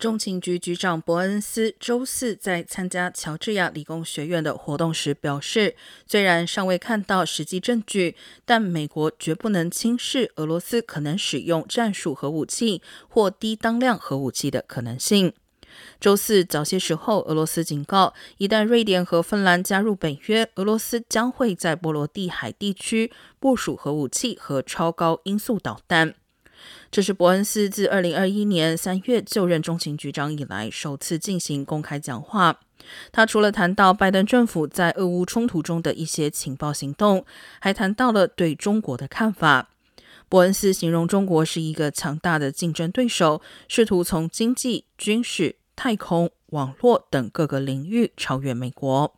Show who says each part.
Speaker 1: 中情局局长伯恩斯周四在参加乔治亚理工学院的活动时表示，虽然尚未看到实际证据，但美国绝不能轻视俄罗斯可能使用战术核武器或低当量核武器的可能性。周四早些时候，俄罗斯警告，一旦瑞典和芬兰加入北约，俄罗斯将会在波罗的海地区部署核武器和超高音速导弹。这是伯恩斯自二零二一年三月就任中情局长以来首次进行公开讲话。他除了谈到拜登政府在俄乌冲突中的一些情报行动，还谈到了对中国的看法。伯恩斯形容中国是一个强大的竞争对手，试图从经济、军事、太空、网络等各个领域超越美国。